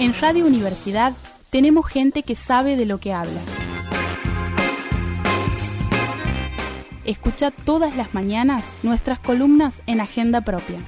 En Radio Universidad tenemos gente que sabe de lo que habla. Escucha todas las mañanas nuestras columnas en Agenda Propia.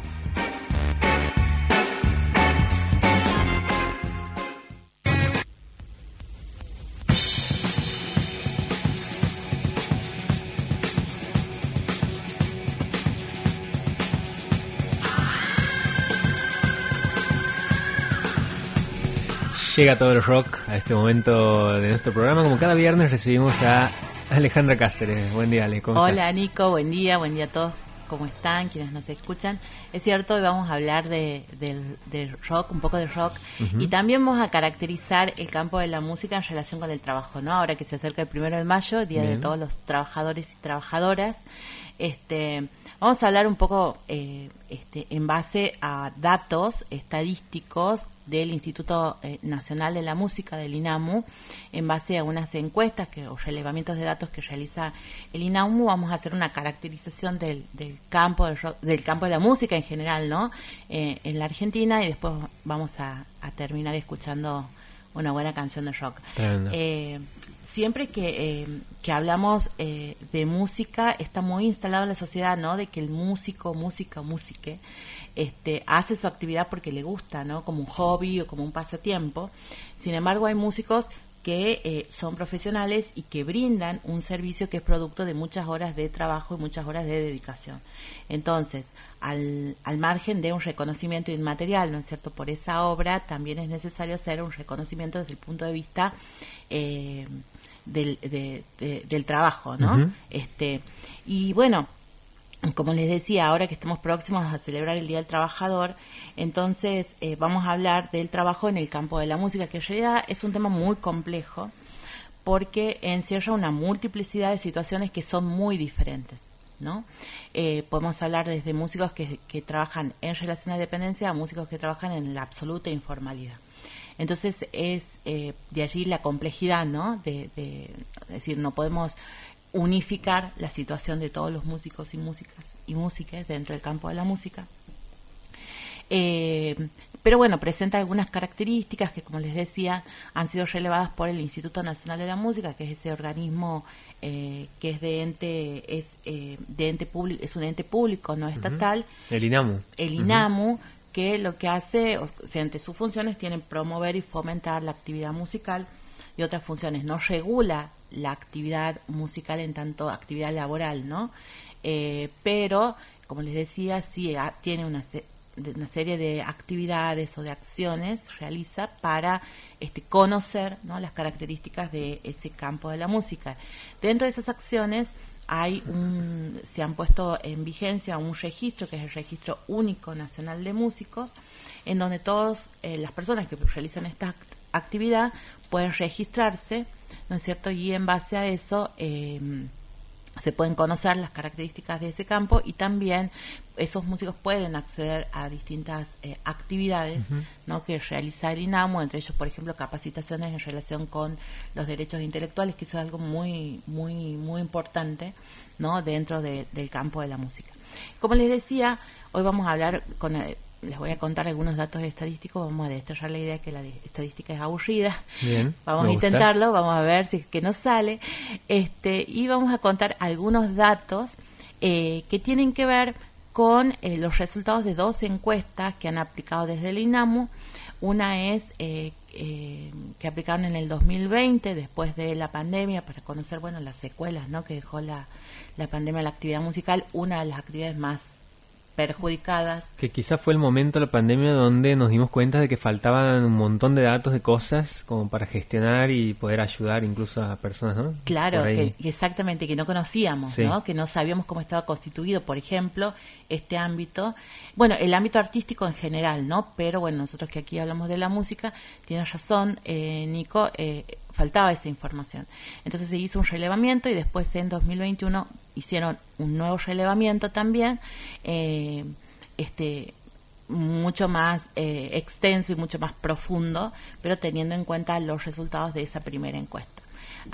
Llega todo el rock a este momento de nuestro programa. Como cada viernes recibimos a Alejandra Cáceres. Buen día, Ale. ¿cómo Hola, estás? Nico. Buen día. Buen día a todos. ¿Cómo están? Quienes nos escuchan. Es cierto, hoy vamos a hablar de, del, del rock, un poco de rock. Y también vamos a caracterizar el campo de la música en relación con el trabajo, ¿no? Ahora que se acerca el primero de mayo, Día de todos los trabajadores y trabajadoras. Este, vamos a hablar un poco eh, este, en base a datos estadísticos del Instituto eh, Nacional de la Música, del INAMU, en base a unas encuestas que, o relevamientos de datos que realiza el INAMU, vamos a hacer una caracterización del, del campo del, rock- del campo de la música en general, ¿no? Eh, en la Argentina y después vamos a, a terminar escuchando una buena canción de rock. Eh, siempre que, eh, que hablamos eh, de música está muy instalado en la sociedad, ¿no? De que el músico, música, músique, este, hace su actividad porque le gusta, ¿no? Como un hobby o como un pasatiempo. Sin embargo, hay músicos que eh, son profesionales y que brindan un servicio que es producto de muchas horas de trabajo y muchas horas de dedicación. Entonces, al, al margen de un reconocimiento inmaterial, ¿no es cierto?, por esa obra, también es necesario hacer un reconocimiento desde el punto de vista eh, del, de- de- del trabajo, ¿no? Este, y bueno, como les decía, ahora que estamos próximos a celebrar el Día del Trabajador, entonces eh, vamos a hablar del trabajo en el campo de la música, que en realidad es un tema muy complejo porque encierra una multiplicidad de situaciones que son muy diferentes. ¿no? Eh, podemos hablar desde músicos que, trabajan en relación de dependencia a músicos que trabajan en la absoluta informalidad. Entonces es eh, de allí la complejidad, ¿no? De, de- es decir, no podemos unificar la situación de todos los músicos y músicas y músicas dentro del campo de la música. Eh, pero bueno, presenta algunas características que, como les decía, han sido relevadas por el Instituto Nacional de la Música, que es ese organismo eh, que es de ente, es eh, de ente público, es un ente público, no estatal, El INAMU. el INAMU, que lo que hace, o sea, entre sus funciones tienen promover y fomentar la actividad musical y otras funciones. No regula la actividad musical en tanto actividad laboral, ¿no? Eh, pero, como les decía, sí ah, tiene una, se- una serie de actividades o de acciones, realiza para este, conocer ¿no? las características de ese campo de la música. Dentro de esas acciones hay un, se han puesto en vigencia un registro que es el registro único nacional de músicos, en donde todas las personas que realizan esta act- actividad pueden registrarse, ¿no es cierto? Y en base a eso eh, se pueden conocer las características de ese campo y también esos músicos pueden acceder a distintas eh, actividades ¿no? que realiza el INAMU, entre ellos, por ejemplo, capacitaciones en relación con los derechos intelectuales, que eso es algo muy, muy, muy importante ¿no? dentro de- del campo de la música. Como les decía, hoy vamos a hablar con... eh, les voy a contar algunos datos estadísticos, vamos a desterrar la idea que la de- estadística es aburrida. Bien, Vamos a gusta. intentarlo, vamos a ver si es que nos sale. Este, y vamos a contar algunos datos eh, que tienen que ver con eh, los resultados de dos encuestas que han aplicado desde el INAMU. Una es eh, eh, que aplicaron en el 2020, después de la pandemia, para conocer bueno las secuelas ¿no? que dejó la, la pandemia a la actividad musical, una de las actividades más perjudicadas Que quizás fue el momento de la pandemia donde nos dimos cuenta de que faltaban un montón de datos, de cosas, como para gestionar y poder ayudar incluso a personas, ¿no? Claro, que, que exactamente, que no conocíamos, Sí. ¿no? Que no sabíamos cómo estaba constituido, por ejemplo, este ámbito. Bueno, el ámbito artístico en general, ¿no? Pero bueno, nosotros que aquí hablamos de la música, tienes razón, eh, Nico, eh, faltaba esa información. Entonces se hizo un relevamiento y después en 2021 hicieron un nuevo relevamiento también, eh, este mucho más eh, extenso y mucho más profundo, pero teniendo en cuenta los resultados de esa primera encuesta.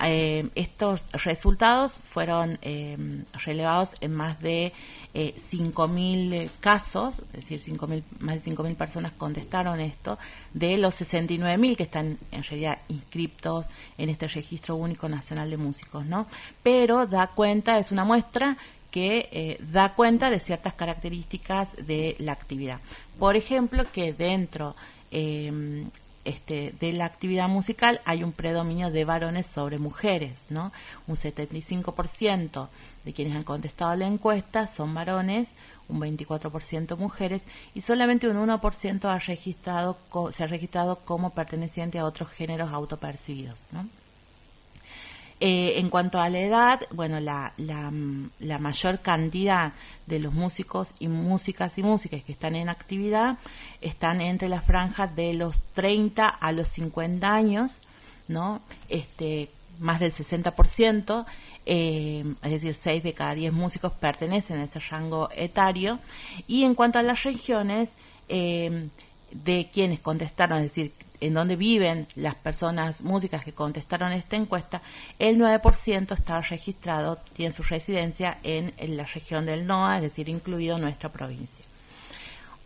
Eh, estos resultados fueron eh, relevados en más de eh, 5.000 casos, es decir, 5 más de 5.000 personas contestaron esto, de los 69.000 que están en realidad inscriptos en este registro único nacional de músicos, ¿no? Pero da cuenta, es una muestra que eh, da cuenta de ciertas características de la actividad. Por ejemplo, que dentro eh, este, de la actividad musical hay un predominio de varones sobre mujeres, ¿no? Un 75% de quienes han contestado la encuesta son varones, un 24% mujeres y solamente un 1% ha registrado, se ha registrado como perteneciente a otros géneros autopercibidos, ¿no? Eh, en cuanto a la edad, bueno, la, la, mayor cantidad de los músicos y músicas y músicas que están en actividad están entre la franja de los 30 a los 50 años, ¿no? Este, más del 60%, eh, es decir, 6 de cada 10 músicos pertenecen a ese rango etario. Y en cuanto a las regiones, eh, de quienes contestaron, es decir, en donde viven las personas, músicas que contestaron esta encuesta, el 9% está registrado, tiene su residencia en, en la región del NOA, es decir, incluido nuestra provincia.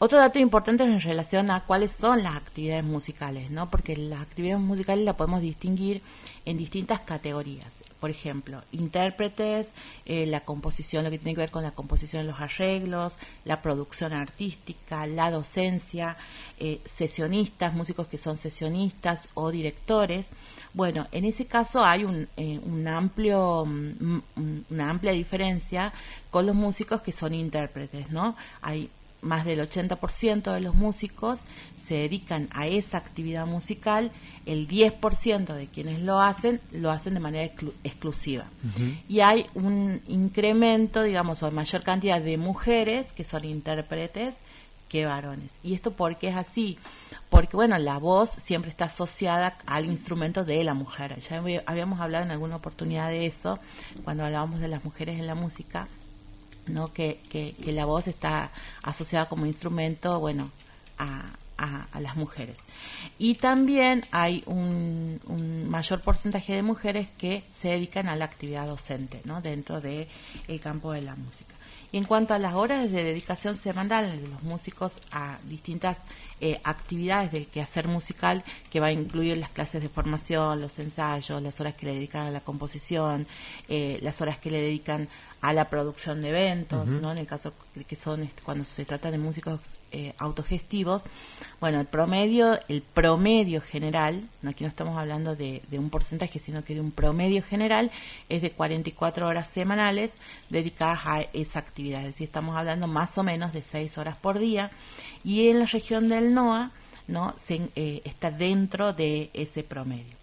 Otro dato importante en relación a cuáles son las actividades musicales, ¿no? Porque las actividades musicales las podemos distinguir en distintas categorías. Por ejemplo, intérpretes, eh, la composición, lo que tiene que ver con la composición de los arreglos, la producción artística, la docencia, eh, sesionistas, músicos que son sesionistas o directores. Bueno, en ese caso hay un, eh, amplio, mm, mm, una amplia diferencia con los músicos que son intérpretes, ¿no? Hay más del 80% de los músicos se dedican a esa actividad musical, el 10% de quienes lo hacen lo hacen de manera exclusiva. Y hay un incremento, digamos, o mayor cantidad de mujeres que son intérpretes que varones. ¿Y esto por qué es así? Porque, bueno, la voz siempre está asociada al instrumento de la mujer. Ya habíamos hablado en alguna oportunidad de eso, cuando hablábamos de las mujeres en la música ¿no? Que, que, la voz está asociada como instrumento, bueno, a, a, las mujeres. Y también hay un, un, mayor porcentaje de mujeres que se dedican a la actividad docente, ¿no? Dentro del el campo de la música. Y en cuanto a las horas de dedicación semanal de los músicos a distintas eh, actividades del quehacer musical, que va a incluir las clases de formación, los ensayos, las horas que le dedican a la composición, eh, las horas que le dedican a la producción de eventos, ¿no? En el caso que son este, cuando se trata de músicos eh, autogestivos, bueno, el promedio, el promedio general, aquí no estamos hablando de, un porcentaje, sino que de un promedio general es de 44 horas semanales dedicadas a esa actividad, es decir, estamos hablando más o menos de 6 horas por día y en la región del NOA, ¿no? Se, eh, está dentro de ese promedio.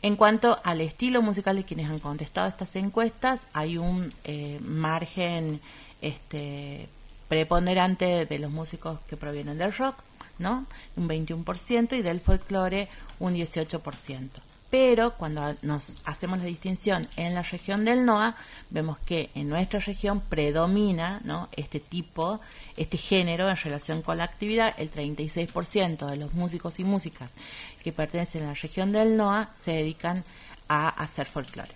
En cuanto al estilo musical de quienes han contestado estas encuestas, hay un eh, margen este, preponderante de los músicos que provienen del rock, ¿no? Un 21% y del folclore un 18% pero cuando nos hacemos la distinción en la región del NOA, vemos que en nuestra región predomina ¿no? este tipo, este género en relación con la actividad. El 36% de los músicos y músicas que pertenecen a la región del NOA se dedican a hacer folclore.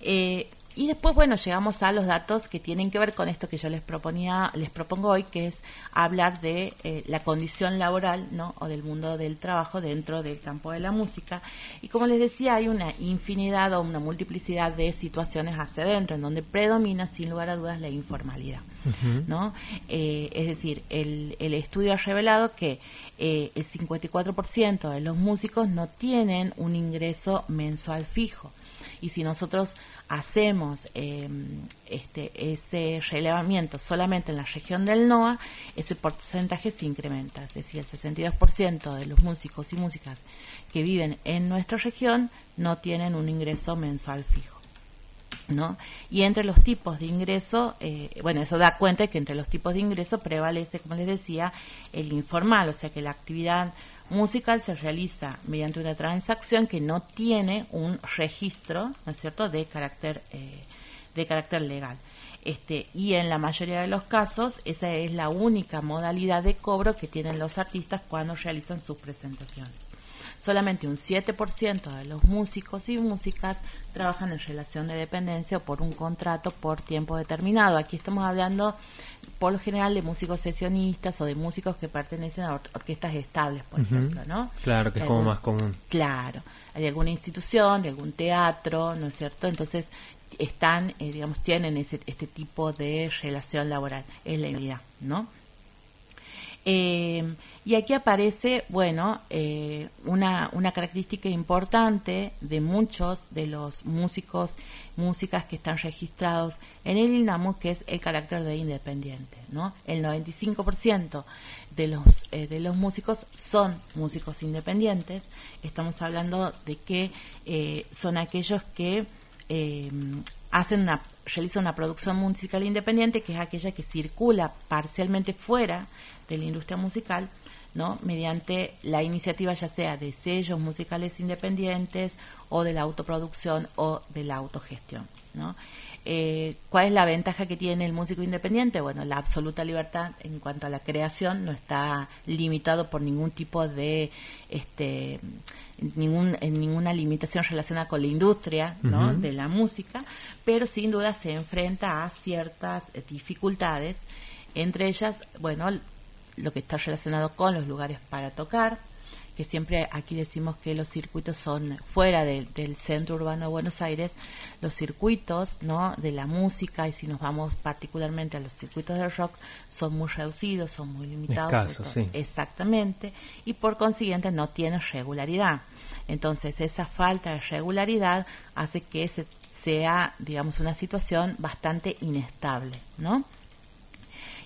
Eh, y después, bueno, llegamos a los datos que tienen que ver con esto que yo les proponía, les propongo hoy, que es hablar de eh, la condición laboral, ¿no? O del mundo del trabajo dentro del campo de la música. Y como les decía, hay una infinidad o una multiplicidad de situaciones hacia adentro, en donde predomina, sin lugar a dudas, la informalidad, ¿no? Eh, es decir, el, el, estudio ha revelado que eh, el 54% de los músicos no tienen un ingreso mensual fijo. Y si nosotros hacemos em, este, ese relevamiento solamente en la región del NOA, ese porcentaje se incrementa. Es decir, el 62% de los músicos y músicas que viven en nuestra región no tienen un ingreso mensual fijo. ¿No? Y entre los tipos de ingreso, eh, bueno, eso da cuenta de que entre los tipos de ingreso prevalece, como les decía, el informal, o sea que la actividad musical se realiza mediante una transacción que no tiene un registro, ¿no es cierto?, de carácter, eh, de carácter legal. Este, y en la mayoría de los casos, esa es la única modalidad de cobro que tienen los artistas cuando realizan sus presentaciones. solamente un 7% de los músicos y músicas trabajan en relación de dependencia o por un contrato por tiempo determinado. Aquí estamos hablando por lo general de músicos sesionistas o de músicos que pertenecen a orquestas estables, por ejemplo, ¿no? Claro, que es como más común. Claro, de alguna institución, de algún teatro, ¿no es cierto? Entonces están, eh, digamos, tienen ese, este tipo de relación laboral, es la realidad, ¿no? Eh, y aquí aparece, bueno, eh, una, una característica importante de muchos de los músicos, músicas que están registrados en el INAMU, que es el carácter de independiente, ¿no? El 95% de los, eh, de los músicos son músicos independientes. Estamos hablando de que son aquellos que hacen una realiza una producción musical independiente, que es aquella que circula parcialmente fuera de la industria musical, ¿no? mediante la iniciativa ya sea de sellos musicales independientes o de la autoproducción o de la autogestión. ¿no? Eh, ¿Cuál es la ventaja que tiene el músico independiente? Bueno, la absoluta libertad en cuanto a la creación no está limitado por ningún tipo de este ningún, ninguna limitación relacionada con la industria ¿no? de la música, pero sin duda se enfrenta a ciertas dificultades, entre ellas, bueno, lo que está relacionado con los lugares para tocar, que siempre aquí decimos que los circuitos son fuera del centro urbano de Buenos Aires, los circuitos ¿no? de la música, y si nos vamos particularmente a los circuitos del rock, son muy reducidos, son muy limitados. Exactamente, y por consiguiente no tienen regularidad. Entonces, esa falta de regularidad hace que se, sea, digamos, una situación bastante inestable, ¿no?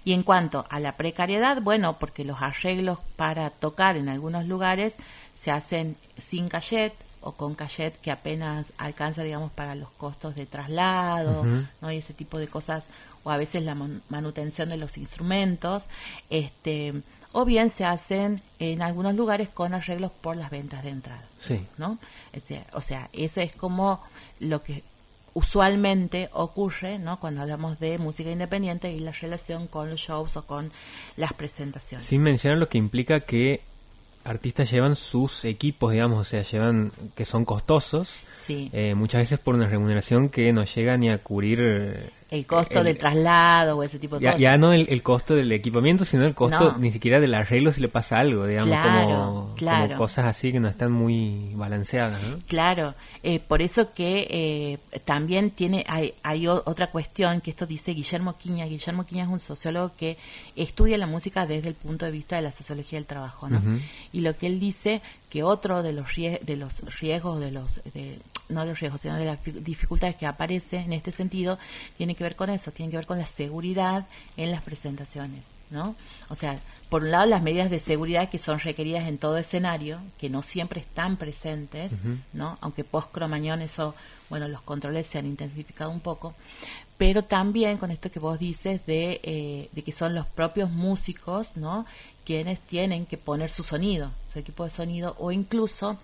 Y en cuanto a la precariedad, bueno, porque los arreglos para tocar en algunos lugares se hacen sin cachet o con cachet que apenas alcanza, digamos, para los costos de traslado, ¿no? Y ese tipo de cosas, o a veces la manutención de los instrumentos, este, o bien se hacen en algunos lugares con arreglos por las ventas de entrada, sí. ¿no? o sea, eso es como lo que usualmente ocurre ¿no? cuando hablamos de música independiente y la relación con los shows o con las presentaciones. Sin mencionar lo que implica que artistas llevan sus equipos, digamos, o sea, llevan que son costosos, sí. Eh, muchas veces por una remuneración que no llega ni a cubrir el costo del traslado o ese tipo de ya, cosas. Ya no el, costo del equipamiento, sino el costo ni siquiera del arreglo si le pasa algo, digamos, como, cosas así que no están muy balanceadas. ¿no? Claro, eh, por eso que eh, también tiene hay, hay otra cuestión que esto dice Guillermo Quiña. Guillermo Quiña es un sociólogo que estudia la música desde el punto de vista de la sociología del trabajo, ¿no? Y lo que él dice que otro de los de los riesgos de los de, no de los riesgos, sino de las dificultades que aparece en este sentido, tiene que ver con eso, tiene que ver con la seguridad en las presentaciones, ¿no? O sea, por un lado las medidas de seguridad que son requeridas en todo escenario, que no siempre están presentes, ¿no? Aunque post Cromañón eso, bueno, los controles se han intensificado un poco, pero también con esto que vos dices de, eh, de que son los propios músicos, ¿no? Quienes tienen que poner su sonido, su equipo de sonido, o incluso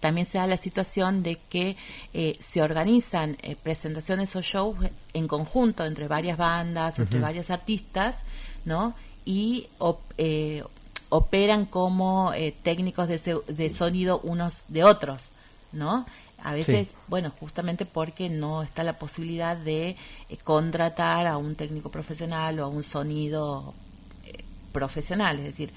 también se da la situación de que eh, se organizan eh, presentaciones o shows en conjunto entre varias bandas, entre varios artistas, ¿no? Y eh, operan como técnicos de, de, sonido unos de otros, ¿no? A veces, bueno, justamente porque no está la posibilidad de contratar a un técnico profesional o a un sonido profesional, es decir,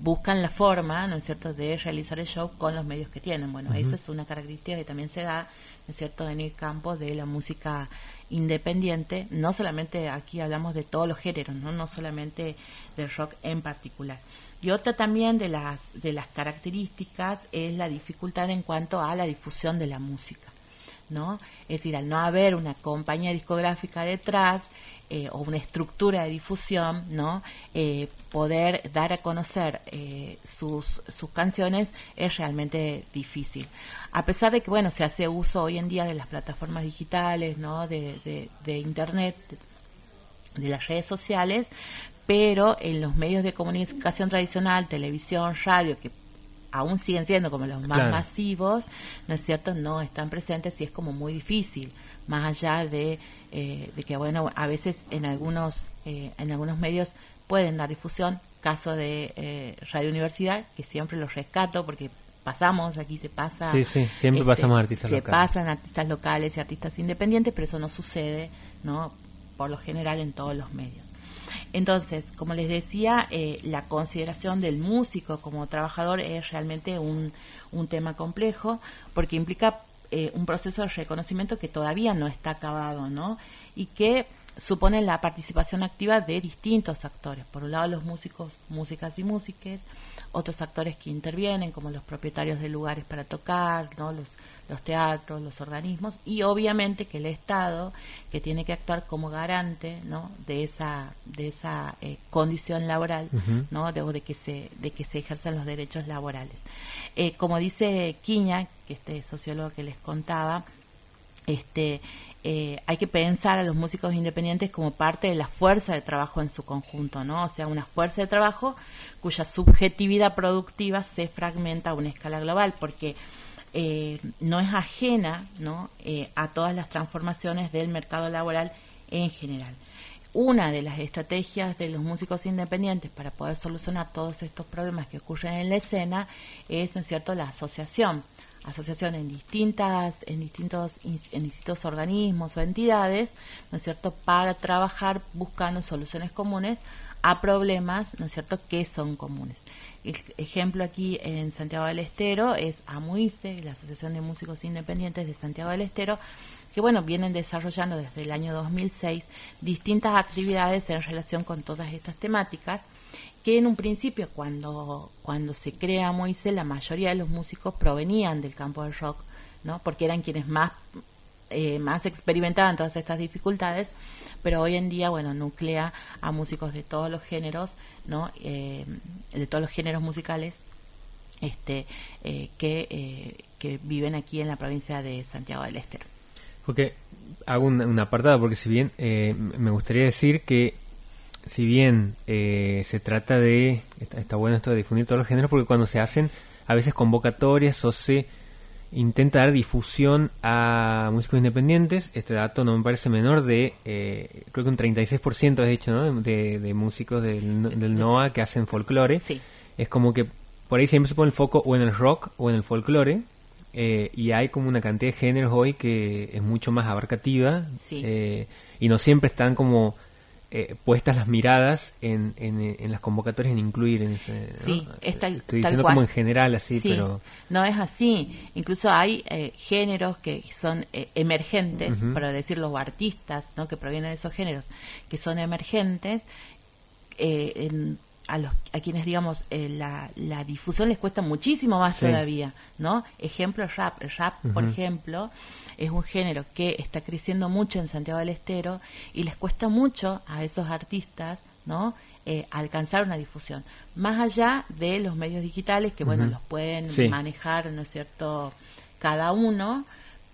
buscan la forma, ¿no es cierto?, de realizar el show con los medios que tienen. Bueno, esa es una característica que también se da, ¿no es cierto?, en el campo de la música independiente. No solamente aquí hablamos de todos los géneros, ¿no? No solamente del rock en particular. Y otra también de las, de las características es la dificultad en cuanto a la difusión de la música. ¿No? Es decir, al no haber una compañía discográfica detrás, eh, o una estructura de difusión, ¿no? Eh, poder dar a conocer eh, sus, sus canciones es realmente difícil. A pesar de que, bueno, se hace uso hoy en día de las plataformas digitales, ¿no? De, de, Internet, de, las redes sociales, pero en los medios de comunicación tradicional, televisión, radio, que aún siguen siendo como los más masivos, ¿no es cierto? No están presentes y es como muy difícil, más allá de eh, de que bueno a veces en algunos eh, en algunos medios pueden dar difusión caso de eh, Radio Universidad que siempre los rescato porque pasamos, aquí se pasa. Sí, sí, siempre este, pasamos artistas se locales. pasan artistas locales y artistas independientes, pero eso no sucede, ¿no? Por lo general en todos los medios. Entonces, como les decía, eh, la consideración del músico como trabajador es realmente un, un tema complejo porque implica eh, un proceso de reconocimiento que todavía no está acabado, ¿no? Y que supone la participación activa de distintos actores. Por un lado, los músicos, músicas y músiques, otros actores que intervienen, como los propietarios de lugares para tocar, ¿no? los, los teatros, los organismos, y obviamente que el Estado, que tiene que actuar como garante ¿no? de esa, de esa eh, condición laboral, ¿no? de, de, que se, de que se ejerzan los derechos laborales. Eh, como dice Quiña, que este sociólogo que les contaba, este, eh, hay que pensar a los músicos independientes como parte de la fuerza de trabajo en su conjunto, ¿no? O sea, una fuerza de trabajo cuya subjetividad productiva se fragmenta a una escala global, porque eh, no es ajena, ¿no? Eh, a todas las transformaciones del mercado laboral en general. Una de las estrategias de los músicos independientes para poder solucionar todos estos problemas que ocurren en la escena es, en cierto, la asociación asociación en distintas en distintos en distintos organismos o entidades no es cierto para trabajar buscando soluciones comunes a problemas no es cierto que son comunes. El ejemplo aquí en Santiago del Estero es AMUICE la asociación de músicos independientes de Santiago del Estero que bueno vienen desarrollando desde el año 2006 distintas actividades en relación con todas estas temáticas que en un principio cuando, cuando se crea Moise la mayoría de los músicos provenían del campo del rock, ¿no? porque eran quienes más, eh, más experimentaban todas estas dificultades, pero hoy en día, bueno, nuclea a músicos de todos los géneros, ¿no? Eh, de todos los géneros musicales este, eh, que, que viven aquí en la provincia de Santiago del Estero. Porque hago un, un apartado, porque si bien me gustaría decir que si bien eh, se trata de, está, bueno esto de difundir todos los géneros, porque cuando se hacen a veces convocatorias o se intenta dar difusión a músicos independientes, este dato no me parece menor de, eh, creo que un 36% has dicho, ¿no? De, de músicos del, del, NOA que hacen folclore. Sí. Es como que por ahí siempre se pone el foco o en el rock o en el folclore. Eh, y hay como una cantidad de géneros hoy que es mucho más abarcativa Sí. eh, y no siempre están como eh, puestas las miradas en, en, en, las convocatorias en incluir en ese ¿no? sí, es tal, estoy tal diciendo cual. como en general así Sí, pero no es así. Incluso hay eh, géneros que son eh, emergentes, para decirlo, o artistas ¿no? que provienen de esos géneros, que son emergentes, eh, en- a, los, a quienes, digamos, eh, la, la difusión les cuesta muchísimo más Sí. todavía, ¿no? Ejemplo, el rap. El rap, por ejemplo, es un género que está creciendo mucho en Santiago del Estero y les cuesta mucho a esos artistas, ¿no? Eh, alcanzar una difusión. Más allá de los medios digitales, que, bueno, los pueden Sí. manejar, ¿no es cierto?, cada uno,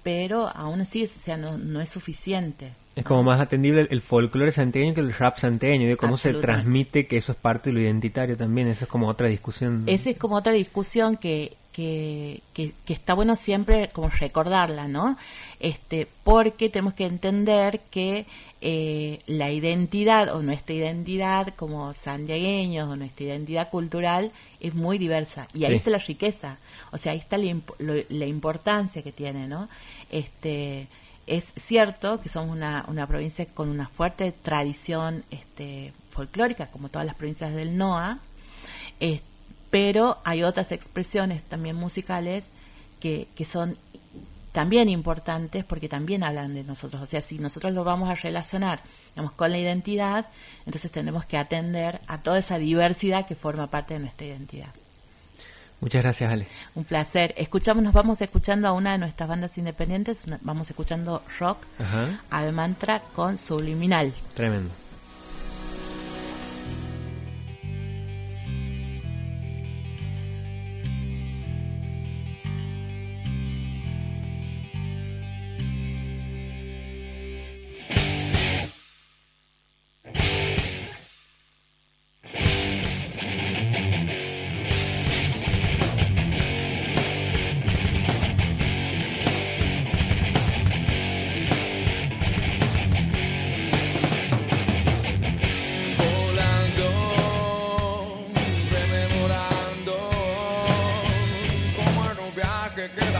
pero aún así, o sea, no, no es suficiente. Es como más atendible el, folclore santiagueño que el rap santiagueño de cómo se transmite que eso es parte de lo identitario también eso es como otra discusión Esa es como otra discusión que, que, que, que está bueno siempre como recordarla, ¿no? Este, porque tenemos que entender que eh, la identidad o nuestra identidad como santiagueños o nuestra identidad cultural es muy diversa y ahí Sí. está la riqueza, o sea, ahí está la, imp- lo- la importancia que tiene, ¿no? Este, es cierto que somos una, provincia con una fuerte tradición este, folclórica, como todas las provincias del NOA, pero hay otras expresiones también musicales que, que son también importantes porque también hablan de nosotros. O sea, si nosotros lo vamos a relacionar digamos, con la identidad, entonces tenemos que atender a toda esa diversidad que forma parte de nuestra identidad. Muchas gracias Ale Un placer. Escuchamos, nos vamos escuchando a una de nuestras bandas independientes, una- vamos escuchando rock, Ajá, Ave Mantra con Subliminal. tremendo good.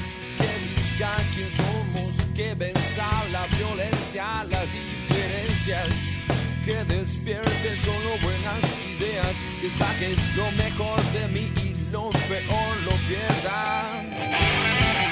que diga quién somos, que venza la violencia, las diferencias, que despierte solo buenas ideas, que saque lo mejor de mí y lo peor lo pierda.